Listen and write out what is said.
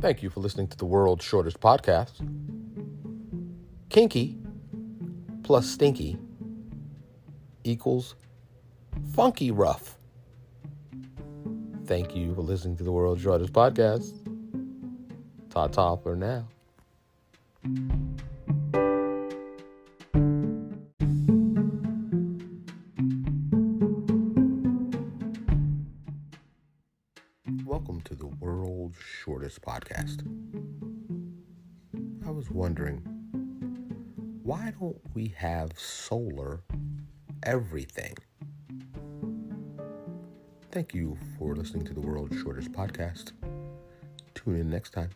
Thank you for listening to the world's shortest podcast. Kinky plus stinky equals funky rough. Thank you for listening to the world's shortest podcast. Ta ta for now. Welcome to the world's shortest podcast. I was wondering, why don't we have solar everything? Thank you for listening to the world's shortest podcast. Tune in next time.